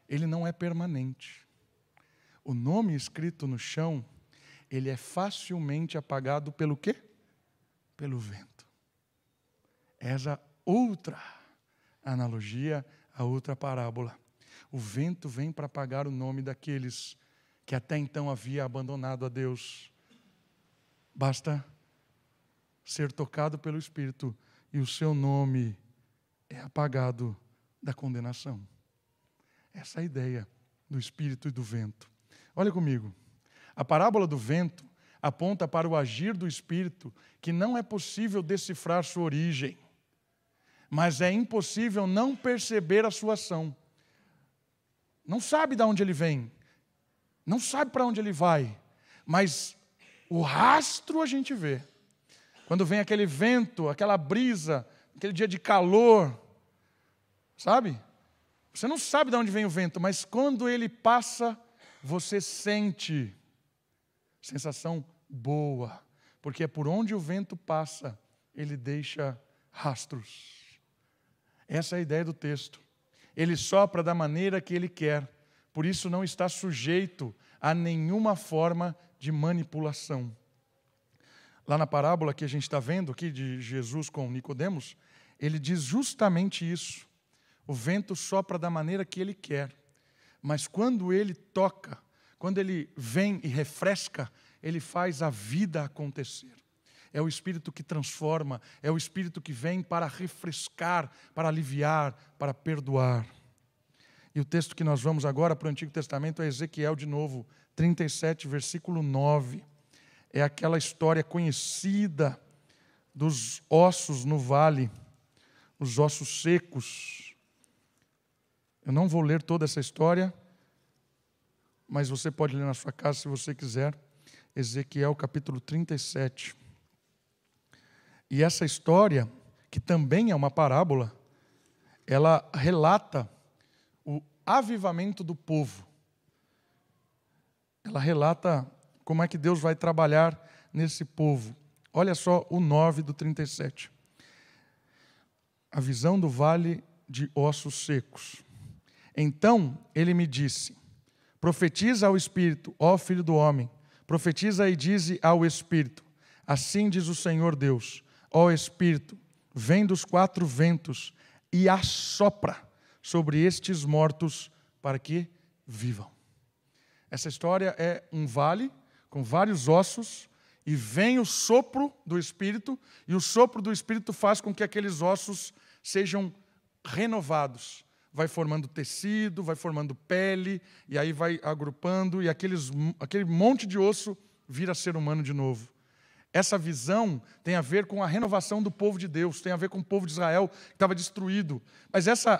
ele não é permanente. O nome escrito no chão, ele é facilmente apagado pelo quê? Pelo vento. Essa outra analogia, a outra parábola. O vento vem para apagar o nome daqueles que até então havia abandonado a Deus Basta ser tocado pelo Espírito e o seu nome é apagado da condenação. Essa é a ideia do Espírito e do vento. Olha comigo. A parábola do vento aponta para o agir do Espírito, que não é possível decifrar sua origem, mas é impossível não perceber a sua ação. Não sabe de onde ele vem, não sabe para onde ele vai, mas o rastro a gente vê. Quando vem aquele vento, aquela brisa, aquele dia de calor, sabe? Você não sabe de onde vem o vento, mas quando ele passa, você sente sensação boa, porque é por onde o vento passa, ele deixa rastros. Essa é a ideia do texto. Ele sopra da maneira que ele quer, por isso não está sujeito a nenhuma forma de manipulação. Lá na parábola que a gente está vendo aqui de Jesus com Nicodemos, ele diz justamente isso. O vento sopra da maneira que ele quer, mas quando ele toca, quando ele vem e refresca, ele faz a vida acontecer. É o Espírito que transforma, é o Espírito que vem para refrescar, para aliviar, para perdoar. E o texto que nós vamos agora para o Antigo Testamento é Ezequiel de novo, 37, versículo 9. É aquela história conhecida dos ossos no vale, os ossos secos. Eu não vou ler toda essa história, mas você pode ler na sua casa se você quiser. Ezequiel capítulo 37. E essa história, que também é uma parábola, ela relata avivamento do povo. Ela relata como é que Deus vai trabalhar nesse povo. Olha só o 9 do 37. A visão do vale de ossos secos. Então ele me disse: Profetiza ao Espírito, ó Filho do homem, profetiza e dize ao Espírito: Assim diz o Senhor Deus, ó Espírito, vem dos quatro ventos e assopra sobre estes mortos para que vivam. Essa história é um vale com vários ossos e vem o sopro do Espírito, e o sopro do Espírito faz com que aqueles ossos sejam renovados. Vai formando tecido, vai formando pele, e aí vai agrupando, e aqueles, aquele monte de osso vira ser humano de novo. Essa visão tem a ver com a renovação do povo de Deus, tem a ver com o povo de Israel que estava destruído. Mas essa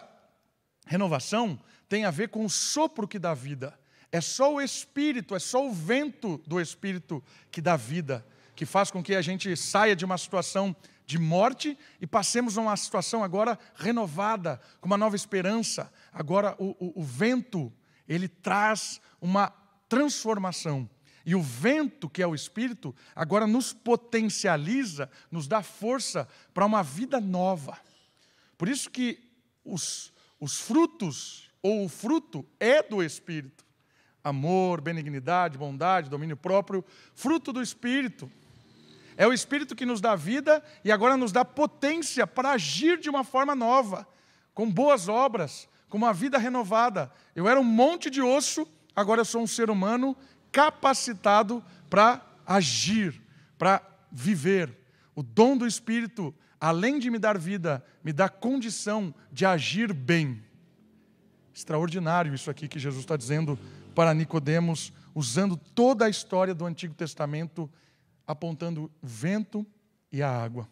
renovação tem a ver com o sopro que dá vida. É só o Espírito, é só o vento do Espírito que dá vida, que faz com que a gente saia de uma situação de morte e passemos a uma situação agora renovada, com uma nova esperança. Agora o, o, o vento, ele traz uma transformação. E o vento, que é o Espírito, agora nos potencializa, nos dá força para uma vida nova. Por isso que os, os frutos, ou o fruto, é do Espírito amor, benignidade, bondade, domínio próprio, fruto do Espírito. É o Espírito que nos dá vida e agora nos dá potência para agir de uma forma nova, com boas obras, com uma vida renovada. Eu era um monte de osso, agora eu sou um ser humano capacitado para agir, para viver. O dom do Espírito, além de me dar vida, me dá condição de agir bem. Extraordinário isso aqui que Jesus está dizendo para Nicodemos, usando toda a história do Antigo Testamento, apontando o vento e a água.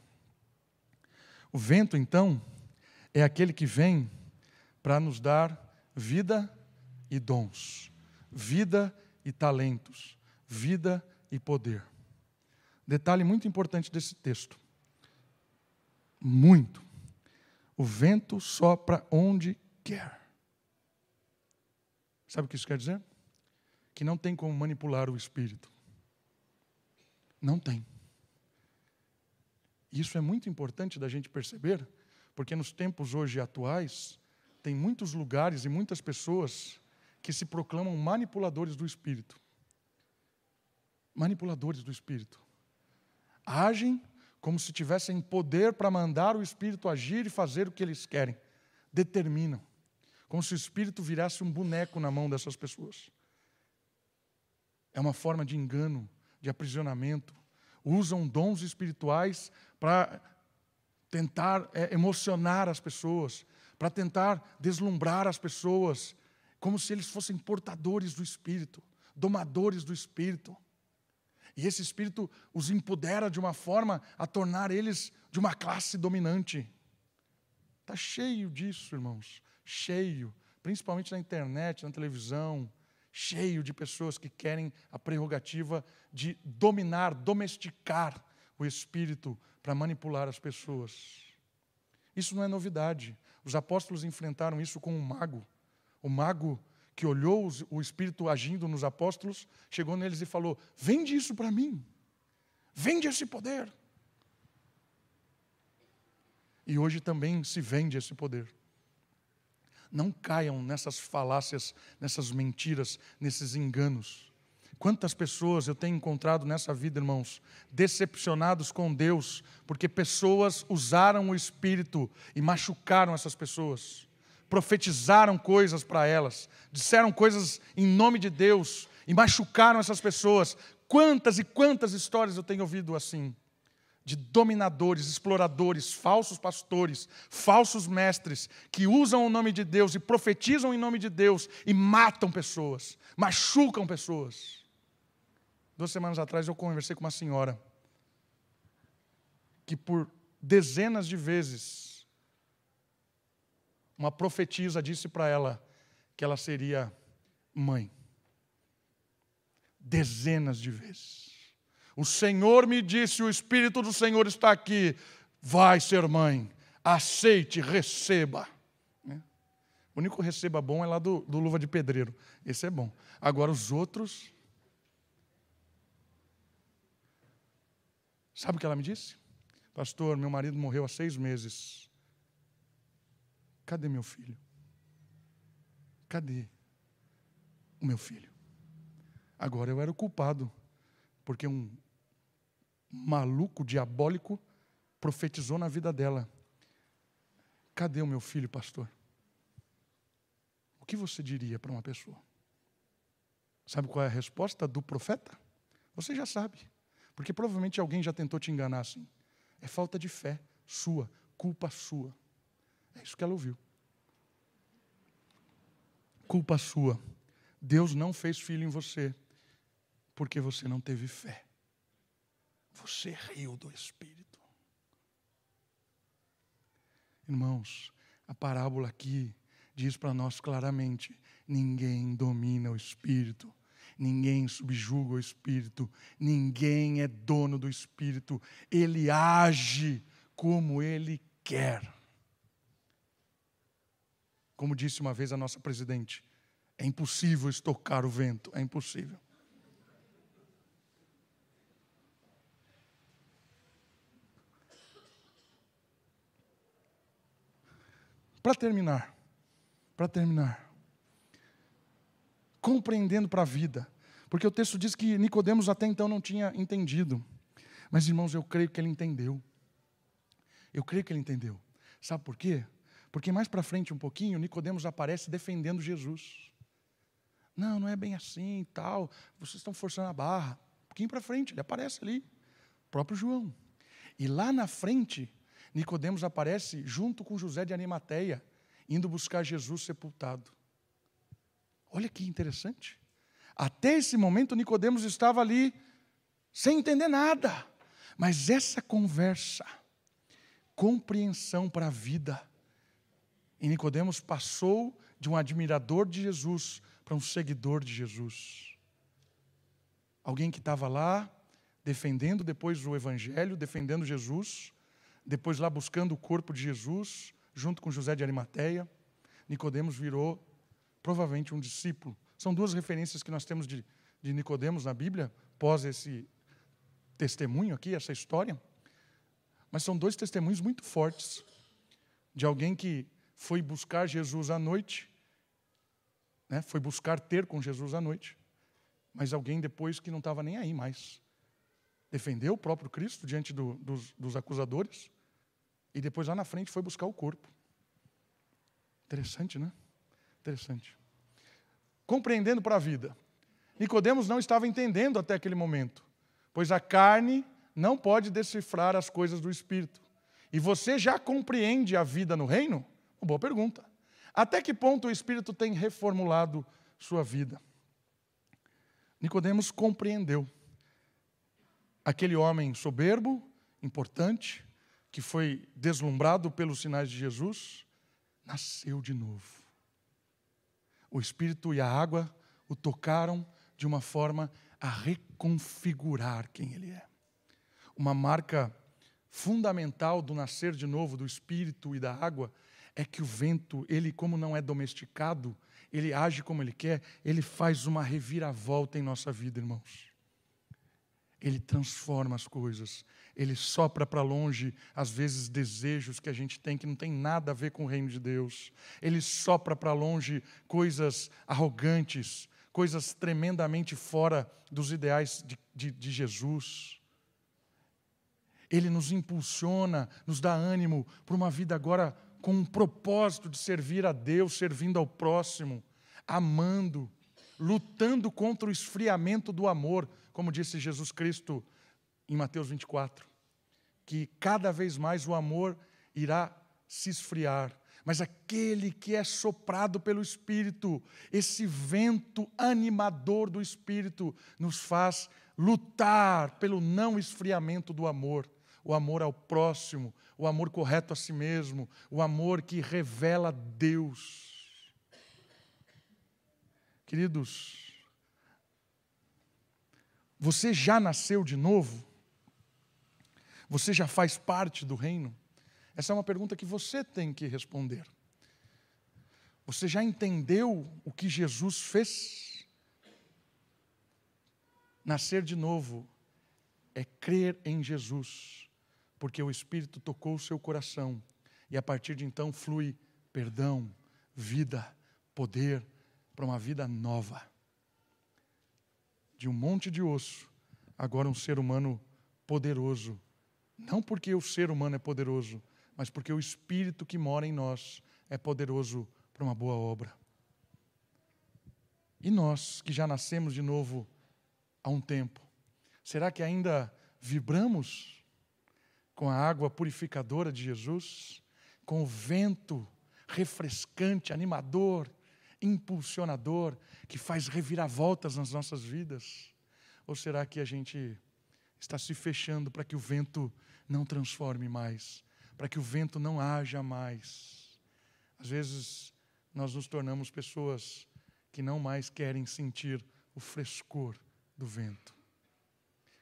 O vento, então, é aquele que vem para nos dar vida e dons, vida e talentos, vida e poder. Detalhe muito importante desse texto. Muito. O vento sopra onde quer. Sabe o que isso quer dizer? que não tem como manipular o espírito. Não tem. Isso é muito importante da gente perceber, porque nos tempos hoje atuais, tem muitos lugares e muitas pessoas que se proclamam manipuladores do espírito. Manipuladores do espírito. Agem como se tivessem poder para mandar o espírito agir e fazer o que eles querem. Determinam. Como se o espírito virasse um boneco na mão dessas pessoas. É uma forma de engano, de aprisionamento. Usam dons espirituais para tentar é, emocionar as pessoas, para tentar deslumbrar as pessoas, como se eles fossem portadores do Espírito, domadores do Espírito. E esse espírito os empodera de uma forma a tornar eles de uma classe dominante. Está cheio disso, irmãos. Cheio. Principalmente na internet, na televisão. Cheio de pessoas que querem a prerrogativa de dominar, domesticar o espírito para manipular as pessoas. Isso não é novidade. Os apóstolos enfrentaram isso com um mago. O mago que olhou o Espírito agindo nos apóstolos, chegou neles e falou: Vende isso para mim, vende esse poder. E hoje também se vende esse poder. Não caiam nessas falácias, nessas mentiras, nesses enganos. Quantas pessoas eu tenho encontrado nessa vida, irmãos, decepcionados com Deus, porque pessoas usaram o Espírito e machucaram essas pessoas profetizaram coisas para elas, disseram coisas em nome de Deus e machucaram essas pessoas. Quantas e quantas histórias eu tenho ouvido assim? De dominadores, exploradores, falsos pastores, falsos mestres, que usam o nome de Deus e profetizam em nome de Deus e matam pessoas, machucam pessoas. Duas semanas atrás eu conversei com uma senhora que por dezenas de vezes uma profetisa disse para ela que ela seria mãe. Dezenas de vezes. O Senhor me disse: o Espírito do Senhor está aqui. Vai ser mãe. Aceite, receba. Né? O único receba bom é lá do, do Luva de Pedreiro. Esse é bom. Agora os outros. Sabe o que ela me disse? Pastor, meu marido morreu há seis meses. Cadê meu filho? Cadê o meu filho? Agora eu era o culpado, porque um maluco diabólico profetizou na vida dela. Cadê o meu filho, pastor? O que você diria para uma pessoa? Sabe qual é a resposta do profeta? Você já sabe, porque provavelmente alguém já tentou te enganar assim. É falta de fé sua, culpa sua. É isso que ela ouviu. Culpa sua. Deus não fez filho em você porque você não teve fé. Você riu do Espírito. Irmãos, a parábola aqui diz para nós claramente: ninguém domina o Espírito, ninguém subjuga o Espírito, ninguém é dono do Espírito, ele age como ele quer. Como disse uma vez a nossa presidente, é impossível estocar o vento, é impossível. Para terminar, para terminar, compreendendo para a vida, porque o texto diz que Nicodemos até então não tinha entendido. Mas irmãos, eu creio que ele entendeu. Eu creio que ele entendeu. Sabe por quê? Porque mais para frente um pouquinho, Nicodemos aparece defendendo Jesus. Não, não é bem assim tal. Vocês estão forçando a barra. Um pouquinho para frente, ele aparece ali. O próprio João. E lá na frente, Nicodemos aparece junto com José de Animateia, indo buscar Jesus sepultado. Olha que interessante. Até esse momento, Nicodemos estava ali sem entender nada. Mas essa conversa, compreensão para a vida, e Nicodemos passou de um admirador de Jesus para um seguidor de Jesus. Alguém que estava lá defendendo depois o evangelho, defendendo Jesus, depois lá buscando o corpo de Jesus, junto com José de Arimateia, Nicodemos virou provavelmente um discípulo. São duas referências que nós temos de, de Nicodemos na Bíblia, pós esse testemunho aqui, essa história. Mas são dois testemunhos muito fortes de alguém que foi buscar Jesus à noite, né? foi buscar ter com Jesus à noite, mas alguém depois que não estava nem aí mais. Defendeu o próprio Cristo diante do, dos, dos acusadores e depois lá na frente foi buscar o corpo. Interessante, né? Interessante. Compreendendo para a vida. Nicodemos não estava entendendo até aquele momento, pois a carne não pode decifrar as coisas do espírito. E você já compreende a vida no reino? Uma boa pergunta. Até que ponto o Espírito tem reformulado sua vida? Nicodemos compreendeu. aquele homem soberbo, importante, que foi deslumbrado pelos sinais de Jesus, nasceu de novo. O Espírito e a água o tocaram de uma forma a reconfigurar quem ele é. Uma marca fundamental do nascer de novo do Espírito e da água é que o vento, ele, como não é domesticado, ele age como ele quer, ele faz uma reviravolta em nossa vida, irmãos. Ele transforma as coisas, ele sopra para longe, às vezes, desejos que a gente tem que não tem nada a ver com o reino de Deus. Ele sopra para longe coisas arrogantes, coisas tremendamente fora dos ideais de, de, de Jesus. Ele nos impulsiona, nos dá ânimo para uma vida agora com um propósito de servir a Deus, servindo ao próximo, amando, lutando contra o esfriamento do amor, como disse Jesus Cristo em Mateus 24, que cada vez mais o amor irá se esfriar, mas aquele que é soprado pelo Espírito, esse vento animador do Espírito, nos faz lutar pelo não esfriamento do amor, o amor ao próximo, o amor correto a si mesmo, o amor que revela Deus. Queridos, você já nasceu de novo? Você já faz parte do reino? Essa é uma pergunta que você tem que responder. Você já entendeu o que Jesus fez? Nascer de novo é crer em Jesus, porque o Espírito tocou o seu coração e a partir de então flui perdão, vida, poder para uma vida nova. De um monte de osso, agora um ser humano poderoso. Não porque o ser humano é poderoso, mas porque o Espírito que mora em nós é poderoso para uma boa obra. E nós, que já nascemos de novo há um tempo, será que ainda vibramos com a água purificadora de Jesus? Com o vento refrescante, animador, impulsionador, que faz reviravoltas nas nossas vidas? Ou será que a gente está se fechando para que o vento não transforme mais? para que o vento não haja mais. Às vezes, nós nos tornamos pessoas que não mais querem sentir o frescor do vento.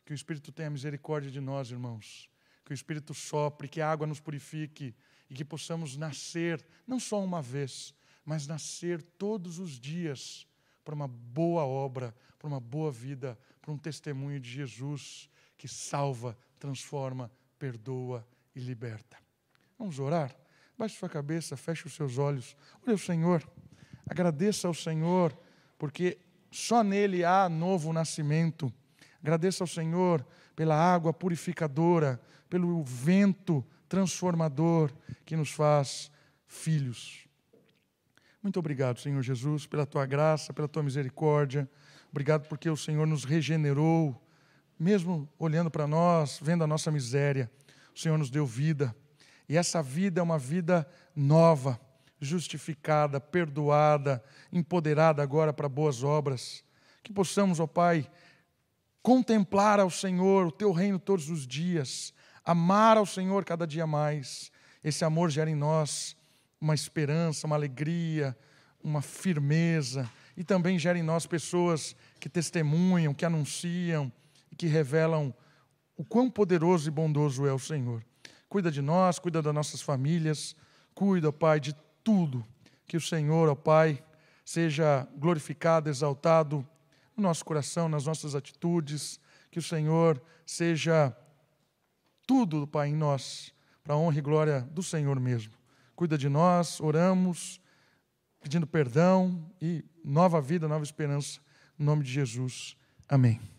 Que o Espírito tenha misericórdia de nós, irmãos. Que o Espírito sopre, que a água nos purifique e que possamos nascer, não só uma vez, mas nascer todos os dias para uma boa obra, para uma boa vida, para um testemunho de Jesus que salva, transforma, perdoa e liberta. Vamos orar? Baixe sua cabeça, feche os seus olhos. Olha o Senhor. Agradeça ao Senhor, porque só nele há novo nascimento. Agradeça ao Senhor pela água purificadora, pelo vento transformador que nos faz filhos. Muito obrigado, Senhor Jesus, pela tua graça, pela tua misericórdia. Obrigado porque o Senhor nos regenerou, mesmo olhando para nós, vendo a nossa miséria. O Senhor nos deu vida. E essa vida é uma vida nova, justificada, perdoada, empoderada agora para boas obras. Que possamos, ó Pai, contemplar ao Senhor o teu reino todos os dias, amar ao Senhor cada dia mais. Esse amor gera em nós uma esperança, uma alegria, uma firmeza e também gera em nós pessoas que testemunham, que anunciam e que revelam o quão poderoso e bondoso é o Senhor. Cuida de nós, cuida das nossas famílias, cuida, Pai, de tudo. Que o Senhor, ó Pai, seja glorificado, exaltado no nosso coração, nas nossas atitudes. Que o Senhor seja tudo, Pai, em nós, para a honra e glória do Senhor mesmo. Cuida de nós, oramos, pedindo perdão e nova vida, nova esperança, no nome de Jesus. Amém.